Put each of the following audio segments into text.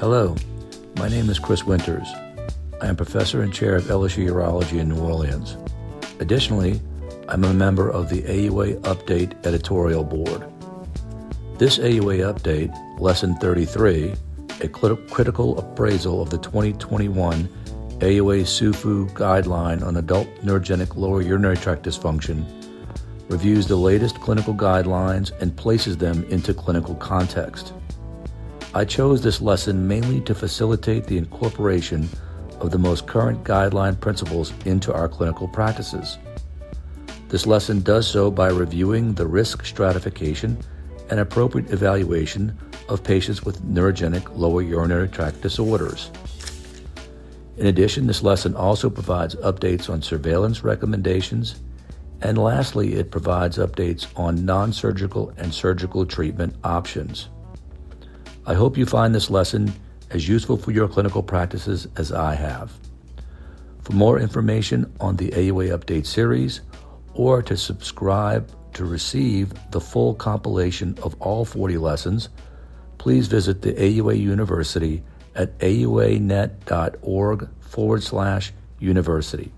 Hello, my name is Chris Winters. I am professor and chair of LSU Urology in New Orleans. Additionally, I'm a member of the AUA Update editorial board. This AUA Update, Lesson 33, a critical appraisal of the 2021 AUA SUFU guideline on adult neurogenic lower urinary tract dysfunction, reviews the latest clinical guidelines and places them into clinical context. I chose this lesson mainly to facilitate the incorporation of the most current guideline principles into our clinical practices. This lesson does so by reviewing the risk stratification and appropriate evaluation of patients with neurogenic lower urinary tract disorders. In addition, this lesson also provides updates on surveillance recommendations, and lastly, it provides updates on non surgical and surgical treatment options. I hope you find this lesson as useful for your clinical practices as I have. For more information on the AUA Update series or to subscribe to receive the full compilation of all 40 lessons, please visit the AUA University at auanet.org forward slash university.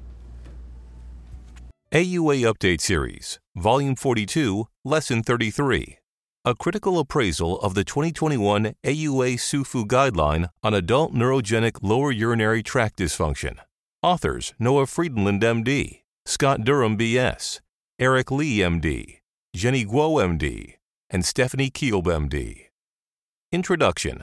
AUA Update Series, Volume 42, Lesson 33 a critical appraisal of the 2021 AUA SUFU guideline on adult neurogenic lower urinary tract dysfunction. Authors Noah Friedland, MD, Scott Durham, BS, Eric Lee, MD, Jenny Guo, MD, and Stephanie Kielb, MD. Introduction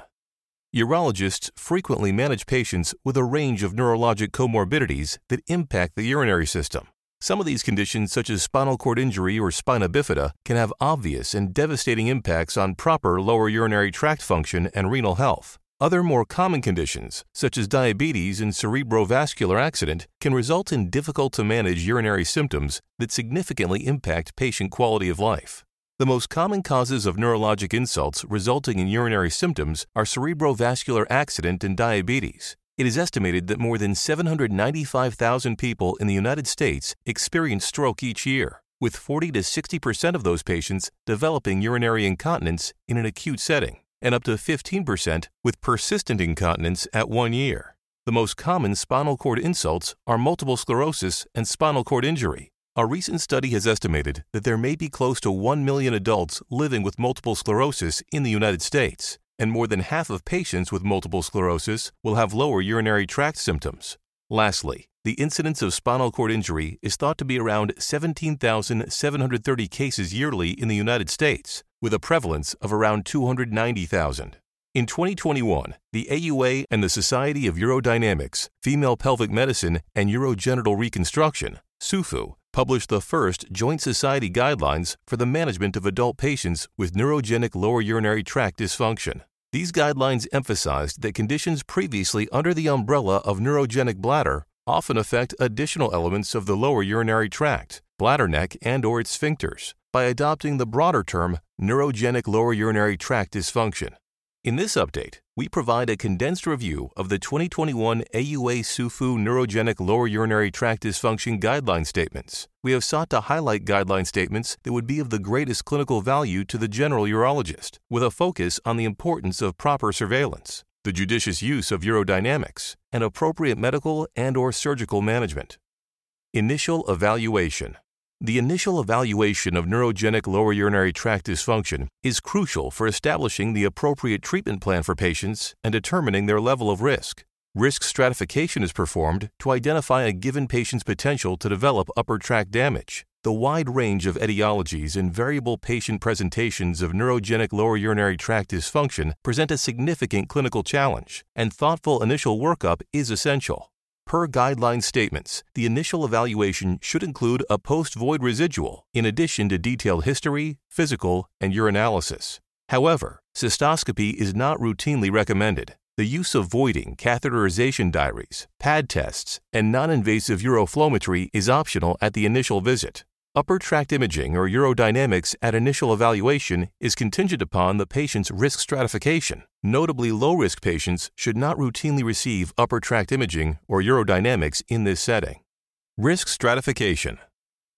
Urologists frequently manage patients with a range of neurologic comorbidities that impact the urinary system. Some of these conditions, such as spinal cord injury or spina bifida, can have obvious and devastating impacts on proper lower urinary tract function and renal health. Other more common conditions, such as diabetes and cerebrovascular accident, can result in difficult to manage urinary symptoms that significantly impact patient quality of life. The most common causes of neurologic insults resulting in urinary symptoms are cerebrovascular accident and diabetes. It is estimated that more than 795,000 people in the United States experience stroke each year, with 40 to 60 percent of those patients developing urinary incontinence in an acute setting, and up to 15 percent with persistent incontinence at one year. The most common spinal cord insults are multiple sclerosis and spinal cord injury. A recent study has estimated that there may be close to 1 million adults living with multiple sclerosis in the United States, and more than half of patients with multiple sclerosis will have lower urinary tract symptoms. Lastly, the incidence of spinal cord injury is thought to be around 17,730 cases yearly in the United States, with a prevalence of around 290,000. In 2021, the AUA and the Society of Urodynamics, Female Pelvic Medicine, and Urogenital Reconstruction, SUFU, published the first Joint Society guidelines for the management of adult patients with neurogenic lower urinary tract dysfunction. These guidelines emphasized that conditions previously under the umbrella of neurogenic bladder often affect additional elements of the lower urinary tract, bladder neck, and or its sphincters by adopting the broader term neurogenic lower urinary tract dysfunction. In this update, we provide a condensed review of the 2021 AUA SUFU Neurogenic Lower Urinary Tract Dysfunction Guideline Statements. We have sought to highlight guideline statements that would be of the greatest clinical value to the general urologist, with a focus on the importance of proper surveillance, the judicious use of urodynamics, and appropriate medical and or surgical management. Initial evaluation the initial evaluation of neurogenic lower urinary tract dysfunction is crucial for establishing the appropriate treatment plan for patients and determining their level of risk. Risk stratification is performed to identify a given patient's potential to develop upper tract damage. The wide range of etiologies and variable patient presentations of neurogenic lower urinary tract dysfunction present a significant clinical challenge, and thoughtful initial workup is essential. Per guideline statements, the initial evaluation should include a post void residual in addition to detailed history, physical, and urinalysis. However, cystoscopy is not routinely recommended. The use of voiding catheterization diaries, pad tests, and non invasive uroflowmetry is optional at the initial visit. Upper tract imaging or urodynamics at initial evaluation is contingent upon the patient's risk stratification. Notably, low risk patients should not routinely receive upper tract imaging or urodynamics in this setting. Risk stratification.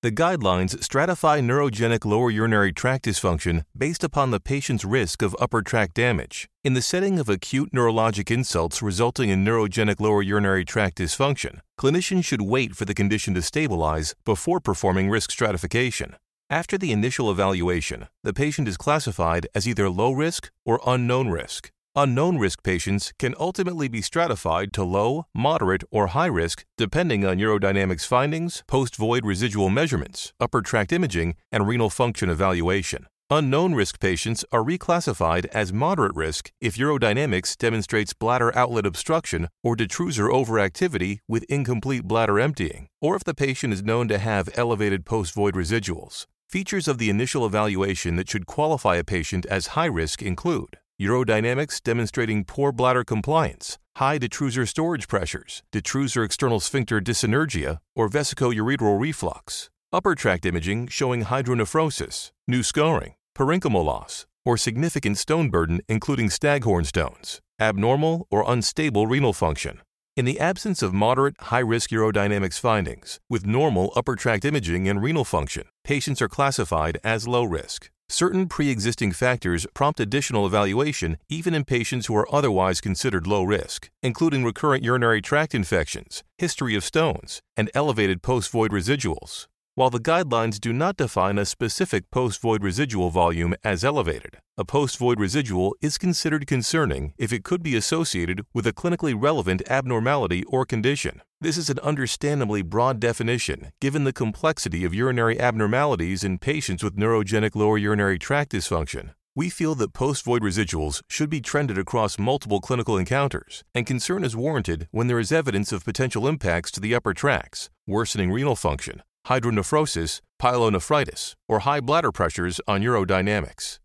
The guidelines stratify neurogenic lower urinary tract dysfunction based upon the patient's risk of upper tract damage. In the setting of acute neurologic insults resulting in neurogenic lower urinary tract dysfunction, clinicians should wait for the condition to stabilize before performing risk stratification. After the initial evaluation, the patient is classified as either low risk or unknown risk. Unknown risk patients can ultimately be stratified to low, moderate, or high risk depending on urodynamics findings, post void residual measurements, upper tract imaging, and renal function evaluation. Unknown risk patients are reclassified as moderate risk if urodynamics demonstrates bladder outlet obstruction or detrusor overactivity with incomplete bladder emptying, or if the patient is known to have elevated post void residuals. Features of the initial evaluation that should qualify a patient as high risk include urodynamics demonstrating poor bladder compliance, high detrusor storage pressures, detrusor external sphincter dyssynergia, or vesicoureteral reflux, upper tract imaging showing hydronephrosis, new scarring, parenchymal loss, or significant stone burden including staghorn stones, abnormal or unstable renal function. In the absence of moderate high risk urodynamics findings, with normal upper tract imaging and renal function, patients are classified as low risk. Certain pre existing factors prompt additional evaluation even in patients who are otherwise considered low risk, including recurrent urinary tract infections, history of stones, and elevated post void residuals. While the guidelines do not define a specific post void residual volume as elevated, a post void residual is considered concerning if it could be associated with a clinically relevant abnormality or condition. This is an understandably broad definition given the complexity of urinary abnormalities in patients with neurogenic lower urinary tract dysfunction. We feel that post void residuals should be trended across multiple clinical encounters, and concern is warranted when there is evidence of potential impacts to the upper tracts, worsening renal function, hydronephrosis, pyelonephritis, or high bladder pressures on urodynamics.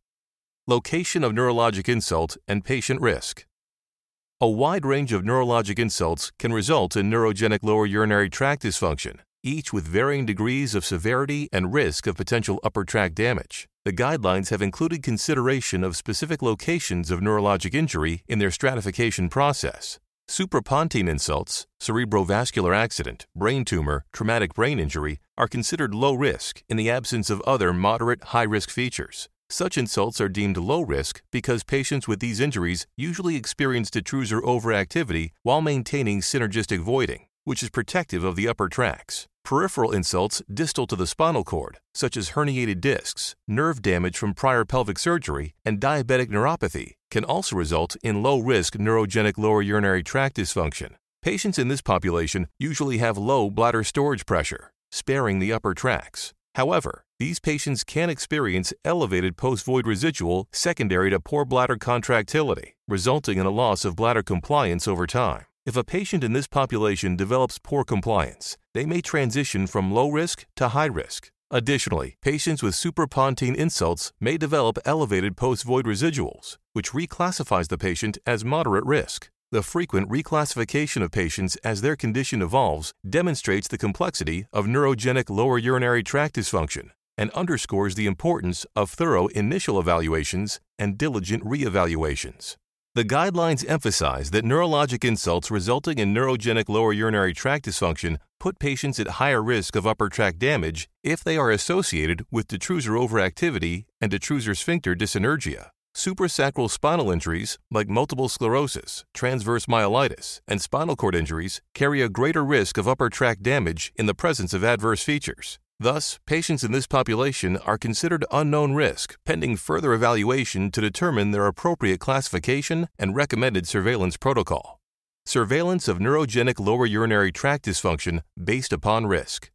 Location of neurologic insult and patient risk. A wide range of neurologic insults can result in neurogenic lower urinary tract dysfunction, each with varying degrees of severity and risk of potential upper tract damage. The guidelines have included consideration of specific locations of neurologic injury in their stratification process. Suprapontine insults, cerebrovascular accident, brain tumor, traumatic brain injury are considered low risk in the absence of other moderate high risk features. Such insults are deemed low risk because patients with these injuries usually experience detrusor overactivity while maintaining synergistic voiding, which is protective of the upper tracts. Peripheral insults distal to the spinal cord, such as herniated discs, nerve damage from prior pelvic surgery, and diabetic neuropathy, can also result in low risk neurogenic lower urinary tract dysfunction. Patients in this population usually have low bladder storage pressure, sparing the upper tracts. However, these patients can experience elevated post void residual secondary to poor bladder contractility, resulting in a loss of bladder compliance over time. If a patient in this population develops poor compliance, they may transition from low risk to high risk. Additionally, patients with suprapontine insults may develop elevated post void residuals, which reclassifies the patient as moderate risk. The frequent reclassification of patients as their condition evolves demonstrates the complexity of neurogenic lower urinary tract dysfunction and underscores the importance of thorough initial evaluations and diligent reevaluations. The guidelines emphasize that neurologic insults resulting in neurogenic lower urinary tract dysfunction put patients at higher risk of upper tract damage if they are associated with detrusor overactivity and detrusor sphincter dyssynergia. Suprasacral spinal injuries, like multiple sclerosis, transverse myelitis, and spinal cord injuries, carry a greater risk of upper tract damage in the presence of adverse features. Thus, patients in this population are considered unknown risk pending further evaluation to determine their appropriate classification and recommended surveillance protocol. Surveillance of neurogenic lower urinary tract dysfunction based upon risk.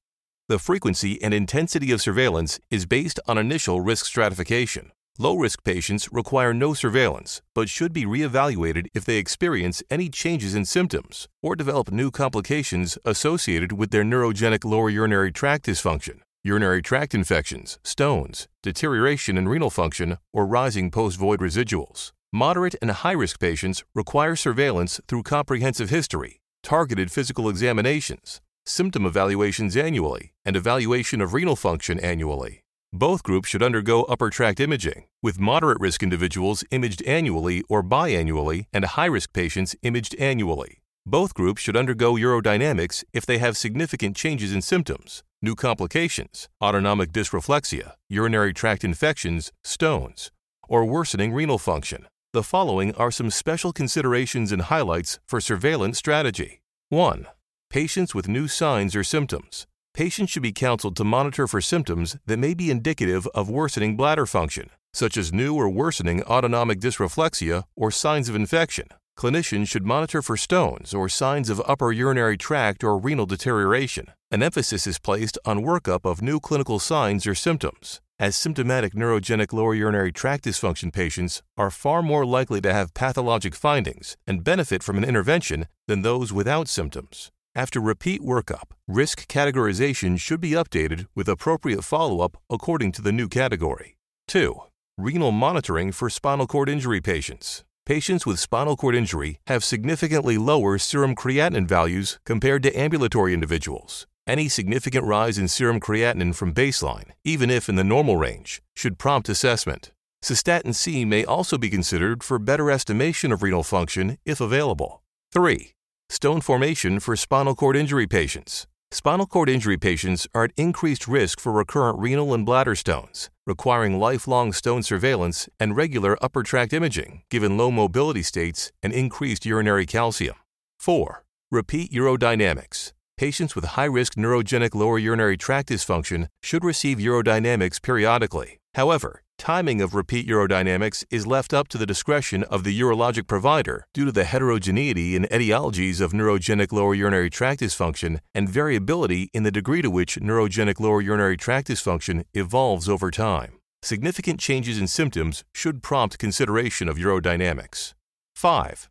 The frequency and intensity of surveillance is based on initial risk stratification. Low risk patients require no surveillance, but should be reevaluated if they experience any changes in symptoms or develop new complications associated with their neurogenic lower urinary tract dysfunction, urinary tract infections, stones, deterioration in renal function, or rising post void residuals. Moderate and high risk patients require surveillance through comprehensive history, targeted physical examinations, symptom evaluations annually, and evaluation of renal function annually. Both groups should undergo upper tract imaging, with moderate risk individuals imaged annually or biannually and high risk patients imaged annually. Both groups should undergo urodynamics if they have significant changes in symptoms, new complications, autonomic dysreflexia, urinary tract infections, stones, or worsening renal function. The following are some special considerations and highlights for surveillance strategy. 1. Patients with new signs or symptoms. Patients should be counseled to monitor for symptoms that may be indicative of worsening bladder function, such as new or worsening autonomic dysreflexia or signs of infection. Clinicians should monitor for stones or signs of upper urinary tract or renal deterioration. An emphasis is placed on workup of new clinical signs or symptoms, as symptomatic neurogenic lower urinary tract dysfunction patients are far more likely to have pathologic findings and benefit from an intervention than those without symptoms. After repeat workup, risk categorization should be updated with appropriate follow up according to the new category. 2. Renal monitoring for spinal cord injury patients. Patients with spinal cord injury have significantly lower serum creatinine values compared to ambulatory individuals. Any significant rise in serum creatinine from baseline, even if in the normal range, should prompt assessment. Cystatin C may also be considered for better estimation of renal function if available. 3. Stone formation for spinal cord injury patients. Spinal cord injury patients are at increased risk for recurrent renal and bladder stones, requiring lifelong stone surveillance and regular upper tract imaging given low mobility states and increased urinary calcium. 4. Repeat urodynamics. Patients with high risk neurogenic lower urinary tract dysfunction should receive urodynamics periodically. However, Timing of repeat urodynamics is left up to the discretion of the urologic provider due to the heterogeneity and etiologies of neurogenic lower urinary tract dysfunction and variability in the degree to which neurogenic lower urinary tract dysfunction evolves over time. Significant changes in symptoms should prompt consideration of urodynamics. 5.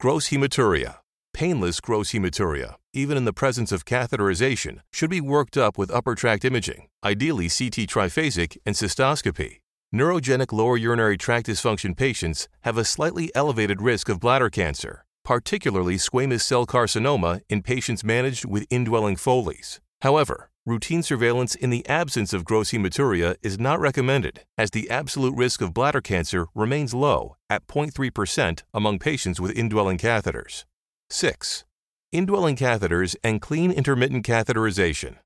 Gross hematuria. Painless gross hematuria, even in the presence of catheterization, should be worked up with upper tract imaging, ideally CT triphasic and cystoscopy. Neurogenic lower urinary tract dysfunction patients have a slightly elevated risk of bladder cancer, particularly squamous cell carcinoma in patients managed with indwelling Foleys. However, routine surveillance in the absence of gross hematuria is not recommended, as the absolute risk of bladder cancer remains low at 0.3% among patients with indwelling catheters. 6. Indwelling catheters and clean intermittent catheterization.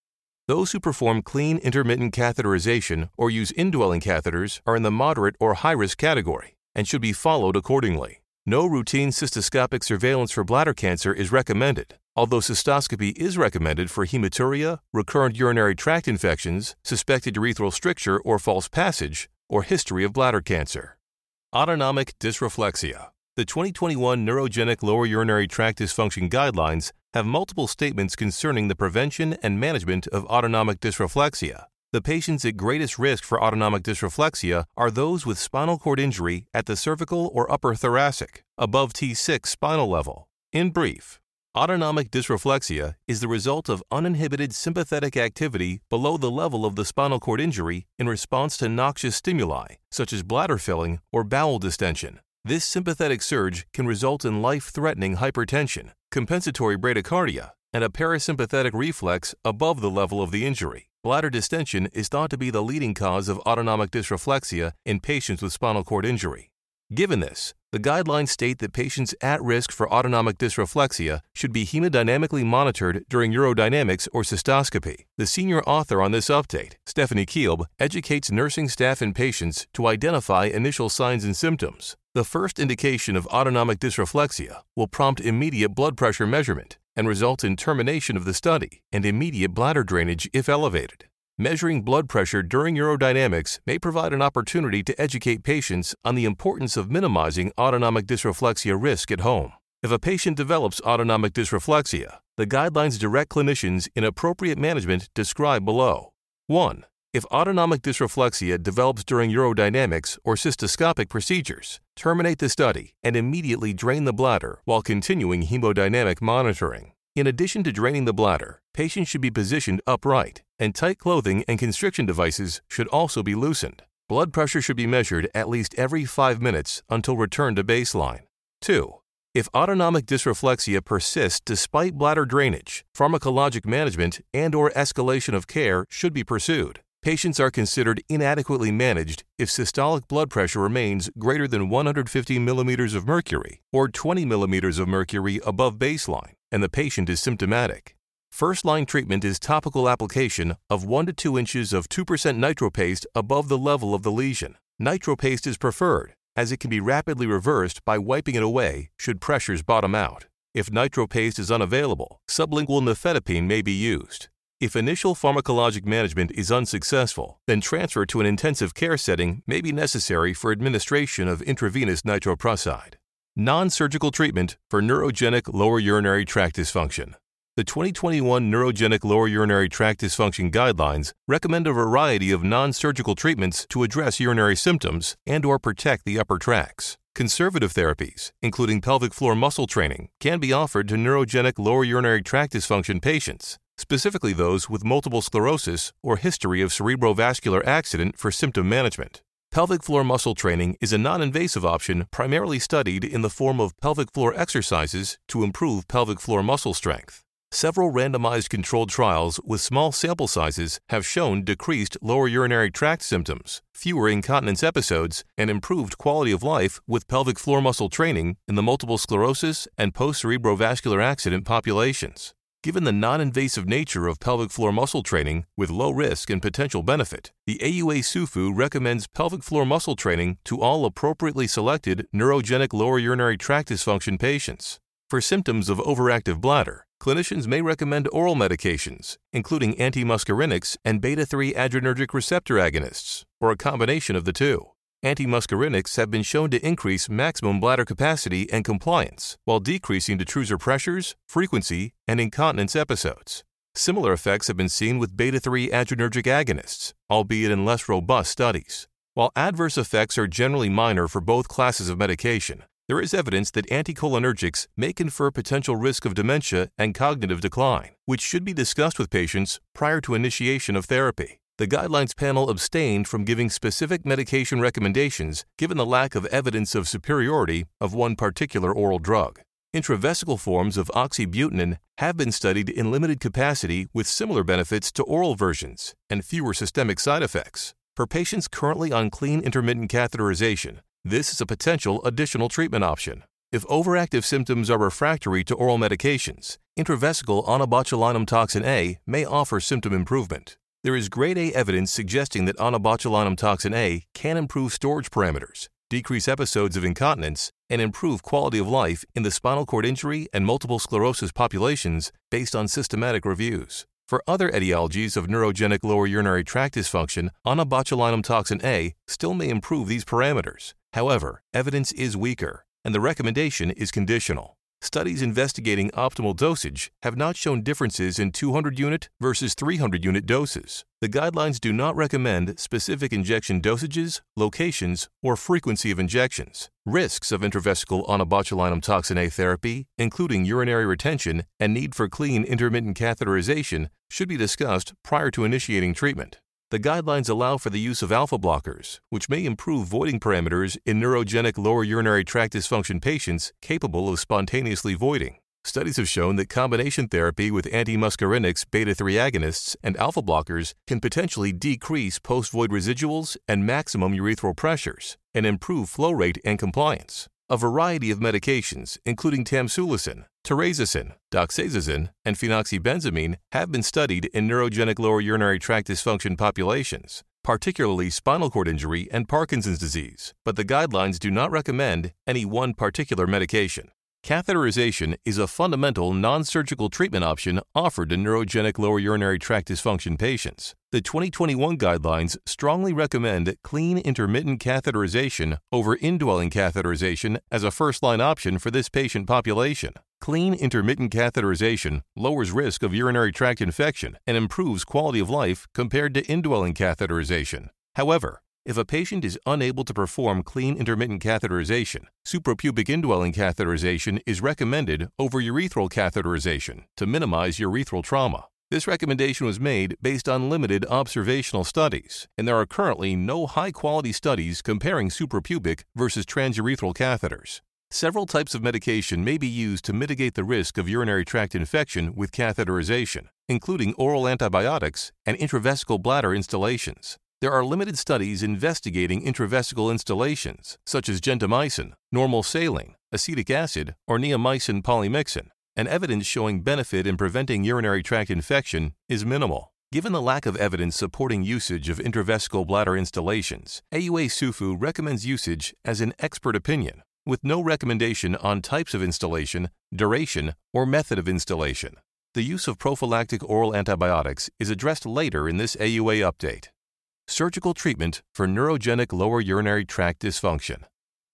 Those who perform clean intermittent catheterization or use indwelling catheters are in the moderate or high risk category and should be followed accordingly. No routine cystoscopic surveillance for bladder cancer is recommended, although cystoscopy is recommended for hematuria, recurrent urinary tract infections, suspected urethral stricture or false passage, or history of bladder cancer. Autonomic dysreflexia. The 2021 Neurogenic Lower Urinary Tract Dysfunction Guidelines have multiple statements concerning the prevention and management of autonomic dysreflexia. The patients at greatest risk for autonomic dysreflexia are those with spinal cord injury at the cervical or upper thoracic, above T6 spinal level. In brief, autonomic dysreflexia is the result of uninhibited sympathetic activity below the level of the spinal cord injury in response to noxious stimuli, such as bladder filling or bowel distension. This sympathetic surge can result in life threatening hypertension, compensatory bradycardia, and a parasympathetic reflex above the level of the injury. Bladder distension is thought to be the leading cause of autonomic dysreflexia in patients with spinal cord injury. Given this, the guidelines state that patients at risk for autonomic dysreflexia should be hemodynamically monitored during urodynamics or cystoscopy. The senior author on this update, Stephanie Kielb, educates nursing staff and patients to identify initial signs and symptoms. The first indication of autonomic dysreflexia will prompt immediate blood pressure measurement and result in termination of the study and immediate bladder drainage if elevated. Measuring blood pressure during urodynamics may provide an opportunity to educate patients on the importance of minimizing autonomic dysreflexia risk at home. If a patient develops autonomic dysreflexia, the guidelines direct clinicians in appropriate management described below. 1. If autonomic dysreflexia develops during urodynamics or cystoscopic procedures, terminate the study and immediately drain the bladder while continuing hemodynamic monitoring. In addition to draining the bladder, patients should be positioned upright, and tight clothing and constriction devices should also be loosened. Blood pressure should be measured at least every 5 minutes until return to baseline. 2. If autonomic dysreflexia persists despite bladder drainage, pharmacologic management and or escalation of care should be pursued. Patients are considered inadequately managed if systolic blood pressure remains greater than 150 millimeters of mercury or 20 millimeters of mercury above baseline and the patient is symptomatic. First line treatment is topical application of 1 to 2 inches of 2% nitropaste above the level of the lesion. Nitropaste is preferred as it can be rapidly reversed by wiping it away should pressures bottom out. If nitropaste is unavailable, sublingual nifedipine may be used. If initial pharmacologic management is unsuccessful, then transfer to an intensive care setting may be necessary for administration of intravenous nitroprusside. Non surgical treatment for neurogenic lower urinary tract dysfunction. The 2021 Neurogenic Lower Urinary Tract Dysfunction Guidelines recommend a variety of non-surgical treatments to address urinary symptoms and or protect the upper tracts. Conservative therapies, including pelvic floor muscle training, can be offered to neurogenic lower urinary tract dysfunction patients specifically those with multiple sclerosis or history of cerebrovascular accident for symptom management. Pelvic floor muscle training is a non invasive option primarily studied in the form of pelvic floor exercises to improve pelvic floor muscle strength. Several randomized controlled trials with small sample sizes have shown decreased lower urinary tract symptoms, fewer incontinence episodes, and improved quality of life with pelvic floor muscle training in the multiple sclerosis and post cerebrovascular accident populations. Given the non invasive nature of pelvic floor muscle training with low risk and potential benefit, the AUA SUFU recommends pelvic floor muscle training to all appropriately selected neurogenic lower urinary tract dysfunction patients. For symptoms of overactive bladder, clinicians may recommend oral medications, including antimuscarinics and beta 3 adrenergic receptor agonists, or a combination of the two. Antimuscarinics have been shown to increase maximum bladder capacity and compliance while decreasing detrusor pressures, frequency, and incontinence episodes. Similar effects have been seen with beta 3 adrenergic agonists, albeit in less robust studies. While adverse effects are generally minor for both classes of medication, there is evidence that anticholinergics may confer potential risk of dementia and cognitive decline, which should be discussed with patients prior to initiation of therapy. The guidelines panel abstained from giving specific medication recommendations given the lack of evidence of superiority of one particular oral drug. Intravesical forms of oxybutynin have been studied in limited capacity with similar benefits to oral versions and fewer systemic side effects. For patients currently on clean intermittent catheterization, this is a potential additional treatment option. If overactive symptoms are refractory to oral medications, intravesical onabotulinum toxin A may offer symptom improvement. There is grade A evidence suggesting that onabotulinum toxin A can improve storage parameters, decrease episodes of incontinence, and improve quality of life in the spinal cord injury and multiple sclerosis populations based on systematic reviews. For other etiologies of neurogenic lower urinary tract dysfunction, onabotulinum toxin A still may improve these parameters. However, evidence is weaker, and the recommendation is conditional. Studies investigating optimal dosage have not shown differences in 200 unit versus 300 unit doses. The guidelines do not recommend specific injection dosages, locations, or frequency of injections. Risks of intravesical onabotulinum toxin A therapy, including urinary retention and need for clean intermittent catheterization, should be discussed prior to initiating treatment. The guidelines allow for the use of alpha blockers, which may improve voiding parameters in neurogenic lower urinary tract dysfunction patients capable of spontaneously voiding. Studies have shown that combination therapy with antimuscarinics beta 3 agonists and alpha blockers can potentially decrease post void residuals and maximum urethral pressures and improve flow rate and compliance. A variety of medications, including tamsulosin, terazosin, doxazosin, and phenoxybenzamine, have been studied in neurogenic lower urinary tract dysfunction populations, particularly spinal cord injury and Parkinson's disease, but the guidelines do not recommend any one particular medication. Catheterization is a fundamental non surgical treatment option offered to neurogenic lower urinary tract dysfunction patients. The 2021 guidelines strongly recommend clean intermittent catheterization over indwelling catheterization as a first line option for this patient population. Clean intermittent catheterization lowers risk of urinary tract infection and improves quality of life compared to indwelling catheterization. However, if a patient is unable to perform clean intermittent catheterization, suprapubic indwelling catheterization is recommended over urethral catheterization to minimize urethral trauma. This recommendation was made based on limited observational studies, and there are currently no high quality studies comparing suprapubic versus transurethral catheters. Several types of medication may be used to mitigate the risk of urinary tract infection with catheterization, including oral antibiotics and intravesical bladder instillations. There are limited studies investigating intravesical instillations, such as gentamicin, normal saline, acetic acid, or neomycin polymyxin, and evidence showing benefit in preventing urinary tract infection is minimal. Given the lack of evidence supporting usage of intravesical bladder instillations, AUA SUFU recommends usage as an expert opinion with no recommendation on types of instillation, duration, or method of instillation. The use of prophylactic oral antibiotics is addressed later in this AUA update. Surgical treatment for neurogenic lower urinary tract dysfunction.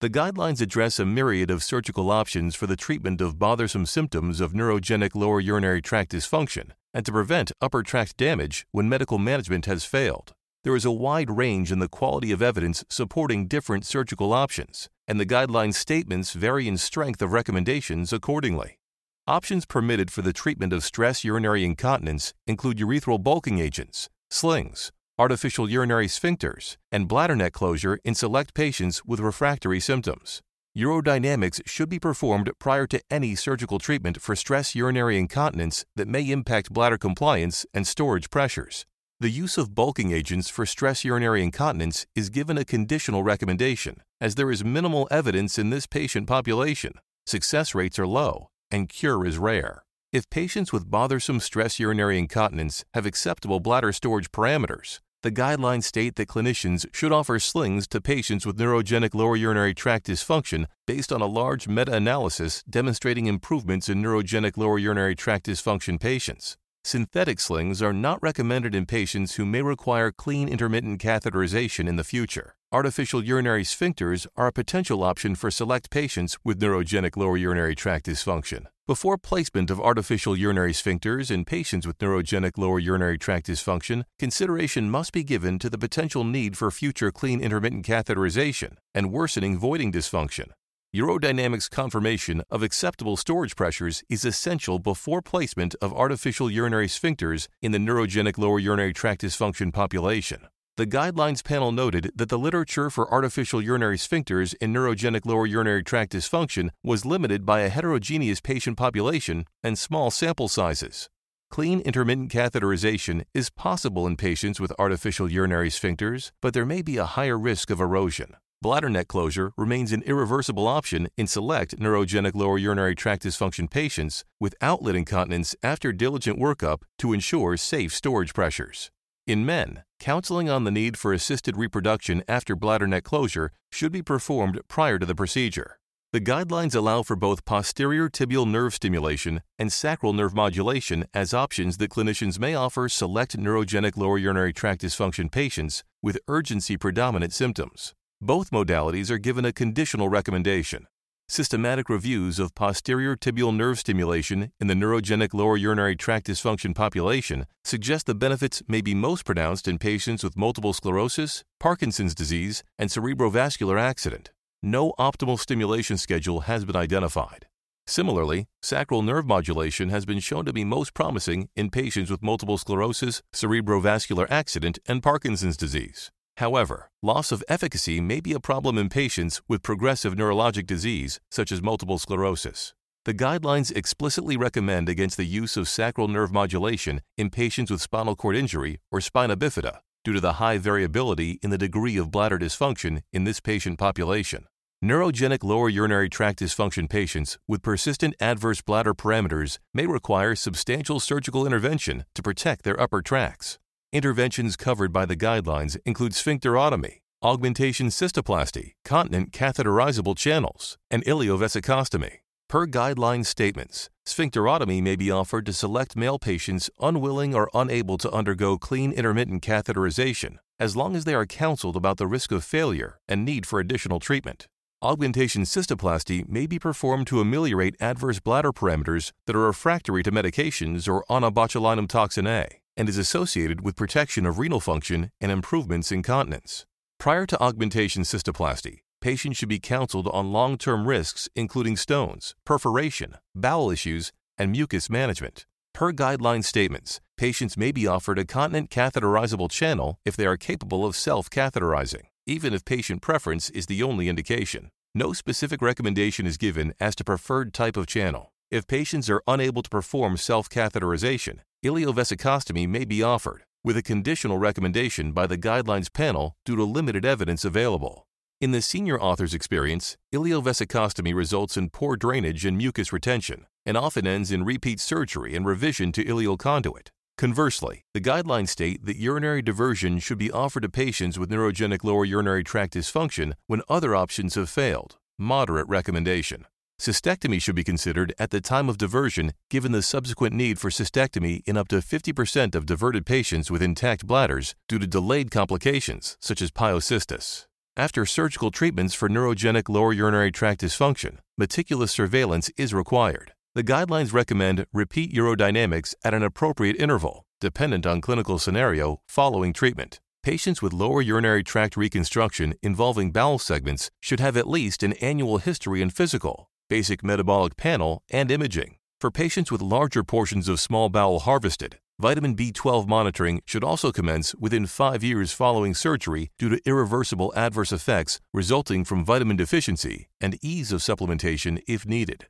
The guidelines address a myriad of surgical options for the treatment of bothersome symptoms of neurogenic lower urinary tract dysfunction and to prevent upper tract damage when medical management has failed. There is a wide range in the quality of evidence supporting different surgical options, and the guideline statements vary in strength of recommendations accordingly. Options permitted for the treatment of stress urinary incontinence include urethral bulking agents, slings, artificial urinary sphincters, and bladder neck closure in select patients with refractory symptoms. Urodynamics should be performed prior to any surgical treatment for stress urinary incontinence that may impact bladder compliance and storage pressures. The use of bulking agents for stress urinary incontinence is given a conditional recommendation, as there is minimal evidence in this patient population. Success rates are low, and cure is rare. If patients with bothersome stress urinary incontinence have acceptable bladder storage parameters, the guidelines state that clinicians should offer slings to patients with neurogenic lower urinary tract dysfunction based on a large meta analysis demonstrating improvements in neurogenic lower urinary tract dysfunction patients. Synthetic slings are not recommended in patients who may require clean intermittent catheterization in the future. Artificial urinary sphincters are a potential option for select patients with neurogenic lower urinary tract dysfunction. Before placement of artificial urinary sphincters in patients with neurogenic lower urinary tract dysfunction, consideration must be given to the potential need for future clean intermittent catheterization and worsening voiding dysfunction. Urodynamics confirmation of acceptable storage pressures is essential before placement of artificial urinary sphincters in the neurogenic lower urinary tract dysfunction population. The guidelines panel noted that the literature for artificial urinary sphincters in neurogenic lower urinary tract dysfunction was limited by a heterogeneous patient population and small sample sizes. Clean intermittent catheterization is possible in patients with artificial urinary sphincters, but there may be a higher risk of erosion. Bladder neck closure remains an irreversible option in select neurogenic lower urinary tract dysfunction patients with outlet incontinence after diligent workup to ensure safe storage pressures. In men, counseling on the need for assisted reproduction after bladder neck closure should be performed prior to the procedure. The guidelines allow for both posterior tibial nerve stimulation and sacral nerve modulation as options that clinicians may offer select neurogenic lower urinary tract dysfunction patients with urgency predominant symptoms. Both modalities are given a conditional recommendation. Systematic reviews of posterior tibial nerve stimulation in the neurogenic lower urinary tract dysfunction population suggest the benefits may be most pronounced in patients with multiple sclerosis, Parkinson's disease, and cerebrovascular accident. No optimal stimulation schedule has been identified. Similarly, sacral nerve modulation has been shown to be most promising in patients with multiple sclerosis, cerebrovascular accident, and Parkinson's disease. However, loss of efficacy may be a problem in patients with progressive neurologic disease, such as multiple sclerosis. The guidelines explicitly recommend against the use of sacral nerve modulation in patients with spinal cord injury or spina bifida due to the high variability in the degree of bladder dysfunction in this patient population. Neurogenic lower urinary tract dysfunction patients with persistent adverse bladder parameters may require substantial surgical intervention to protect their upper tracts. Interventions covered by the guidelines include sphincterotomy, augmentation cystoplasty, continent catheterizable channels, and ileovesicostomy. Per guideline statements, sphincterotomy may be offered to select male patients unwilling or unable to undergo clean intermittent catheterization, as long as they are counseled about the risk of failure and need for additional treatment. Augmentation cystoplasty may be performed to ameliorate adverse bladder parameters that are refractory to medications or onabotulinum toxin A and is associated with protection of renal function and improvements in continence. Prior to augmentation cystoplasty, patients should be counseled on long term risks, including stones, perforation, bowel issues, and mucus management. Per guideline statements, patients may be offered a continent catheterizable channel if they are capable of self catheterizing, even if patient preference is the only indication. No specific recommendation is given as to preferred type of channel. If patients are unable to perform self catheterization, ileovesicostomy may be offered, with a conditional recommendation by the guidelines panel due to limited evidence available. In the senior author's experience, ileovesicostomy results in poor drainage and mucus retention and often ends in repeat surgery and revision to ileal conduit. Conversely, the guidelines state that urinary diversion should be offered to patients with neurogenic lower urinary tract dysfunction when other options have failed. Moderate recommendation. Cystectomy should be considered at the time of diversion given the subsequent need for cystectomy in up to 50% of diverted patients with intact bladders due to delayed complications such as pyocystis. After surgical treatments for neurogenic lower urinary tract dysfunction, meticulous surveillance is required. The guidelines recommend repeat urodynamics at an appropriate interval, dependent on clinical scenario, following treatment. Patients with lower urinary tract reconstruction involving bowel segments should have at least an annual history and physical, basic metabolic panel, and imaging. For patients with larger portions of small bowel harvested, vitamin B12 monitoring should also commence within five years following surgery due to irreversible adverse effects resulting from vitamin deficiency and ease of supplementation if needed.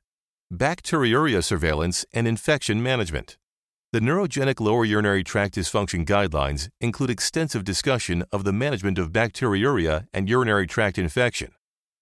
Bacteriuria surveillance and infection management. The Neurogenic Lower Urinary Tract Dysfunction Guidelines include extensive discussion of the management of bacteriuria and urinary tract infection.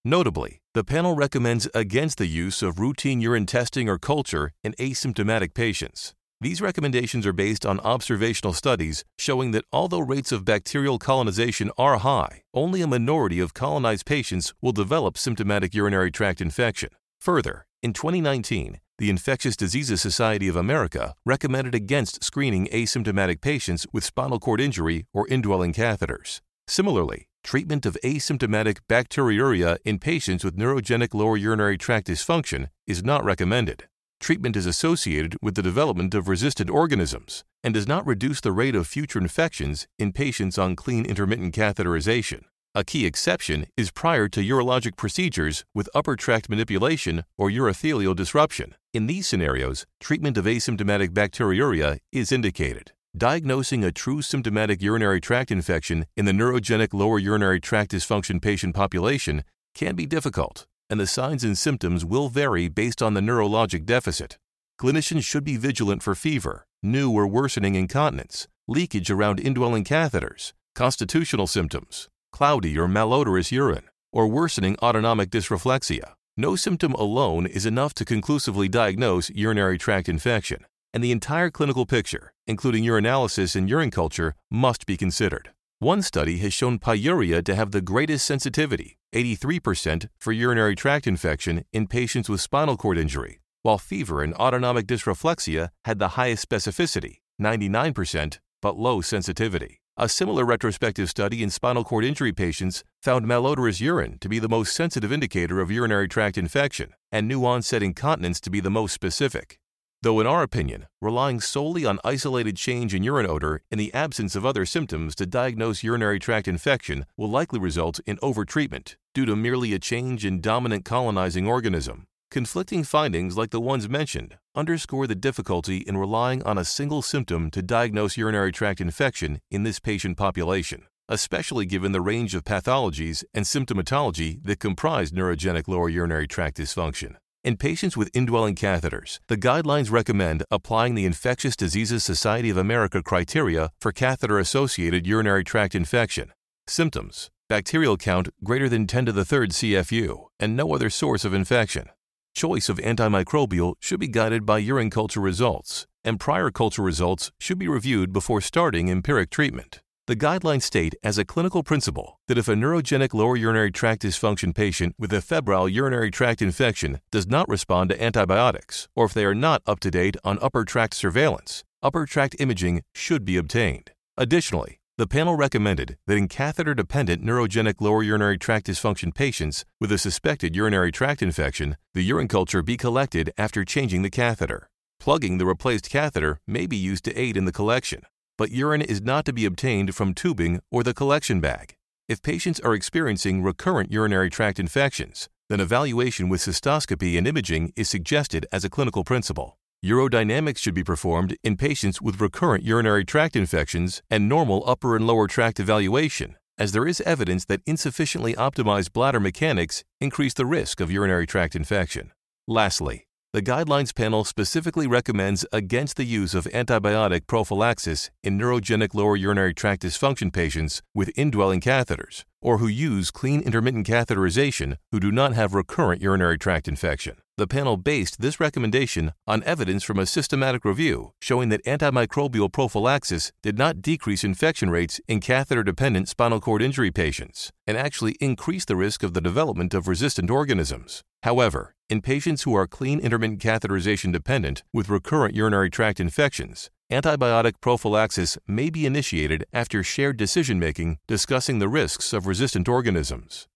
Notably, the panel recommends against the use of routine urine testing or culture in asymptomatic patients. These recommendations are based on observational studies showing that although rates of bacterial colonization are high, only a minority of colonized patients will develop symptomatic urinary tract infection. Further, in 2019, the Infectious Diseases Society of America recommended against screening asymptomatic patients with spinal cord injury or indwelling catheters. Similarly, treatment of asymptomatic bacteriuria in patients with neurogenic lower urinary tract dysfunction is not recommended. Treatment is associated with the development of resistant organisms and does not reduce the rate of future infections in patients on clean intermittent catheterization. A key exception is prior to urologic procedures with upper tract manipulation or urothelial disruption. In these scenarios, treatment of asymptomatic bacteriuria is indicated. Diagnosing a true symptomatic urinary tract infection in the neurogenic lower urinary tract dysfunction patient population can be difficult, and the signs and symptoms will vary based on the neurologic deficit. Clinicians should be vigilant for fever, new or worsening incontinence, leakage around indwelling catheters, constitutional symptoms, cloudy or malodorous urine, or worsening autonomic dysreflexia. No symptom alone is enough to conclusively diagnose urinary tract infection and the entire clinical picture, including urinalysis and urine culture, must be considered. One study has shown pyuria to have the greatest sensitivity, 83%, for urinary tract infection in patients with spinal cord injury, while fever and autonomic dysreflexia had the highest specificity, 99%, but low sensitivity. A similar retrospective study in spinal cord injury patients found malodorous urine to be the most sensitive indicator of urinary tract infection and new onset incontinence to be the most specific. Though, in our opinion, relying solely on isolated change in urine odor in the absence of other symptoms to diagnose urinary tract infection will likely result in overtreatment due to merely a change in dominant colonizing organism. Conflicting findings like the ones mentioned underscore the difficulty in relying on a single symptom to diagnose urinary tract infection in this patient population, especially given the range of pathologies and symptomatology that comprise neurogenic lower urinary tract dysfunction. In patients with indwelling catheters, the guidelines recommend applying the Infectious Diseases Society of America criteria for catheter associated urinary tract infection. Symptoms bacterial count greater than 10 to the third CFU and no other source of infection. Choice of antimicrobial should be guided by urine culture results, and prior culture results should be reviewed before starting empiric treatment. The guidelines state as a clinical principle that if a neurogenic lower urinary tract dysfunction patient with a febrile urinary tract infection does not respond to antibiotics, or if they are not up to date on upper tract surveillance, upper tract imaging should be obtained. Additionally, the panel recommended that in catheter dependent neurogenic lower urinary tract dysfunction patients with a suspected urinary tract infection, the urine culture be collected after changing the catheter. Plugging the replaced catheter may be used to aid in the collection but urine is not to be obtained from tubing or the collection bag. If patients are experiencing recurrent urinary tract infections, then evaluation with cystoscopy and imaging is suggested as a clinical principle. Urodynamics should be performed in patients with recurrent urinary tract infections and normal upper and lower tract evaluation, as there is evidence that insufficiently optimized bladder mechanics increase the risk of urinary tract infection. Lastly, the guidelines panel specifically recommends against the use of antibiotic prophylaxis in neurogenic lower urinary tract dysfunction patients with indwelling catheters or who use clean intermittent catheterization who do not have recurrent urinary tract infection. The panel based this recommendation on evidence from a systematic review showing that antimicrobial prophylaxis did not decrease infection rates in catheter dependent spinal cord injury patients and actually increased the risk of the development of resistant organisms. However, in patients who are clean intermittent catheterization dependent with recurrent urinary tract infections, antibiotic prophylaxis may be initiated after shared decision making discussing the risks of resistant organisms.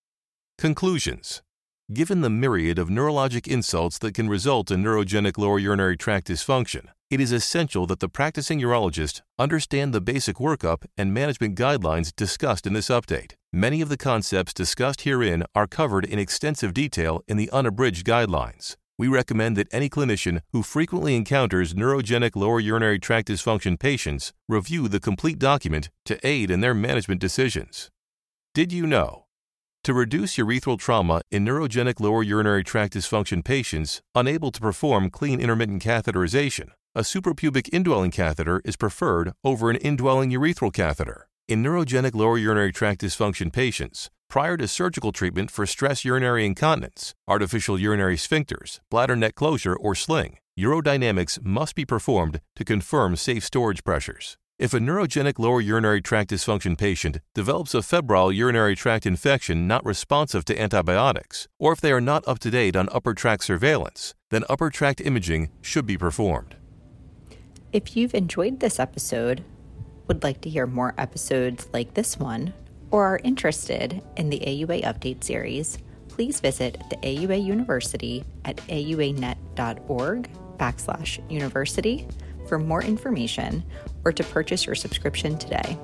Conclusions Given the myriad of neurologic insults that can result in neurogenic lower urinary tract dysfunction, it is essential that the practicing urologist understand the basic workup and management guidelines discussed in this update. Many of the concepts discussed herein are covered in extensive detail in the unabridged guidelines. We recommend that any clinician who frequently encounters neurogenic lower urinary tract dysfunction patients review the complete document to aid in their management decisions. Did you know? To reduce urethral trauma in neurogenic lower urinary tract dysfunction patients unable to perform clean intermittent catheterization, a suprapubic indwelling catheter is preferred over an indwelling urethral catheter. In neurogenic lower urinary tract dysfunction patients, prior to surgical treatment for stress urinary incontinence, artificial urinary sphincters, bladder neck closure, or sling, urodynamics must be performed to confirm safe storage pressures. If a neurogenic lower urinary tract dysfunction patient develops a febrile urinary tract infection not responsive to antibiotics, or if they are not up to date on upper tract surveillance, then upper tract imaging should be performed. If you've enjoyed this episode, would like to hear more episodes like this one, or are interested in the AUA Update series, please visit the AUA University at auanet.org backslash university for more information or to purchase your subscription today.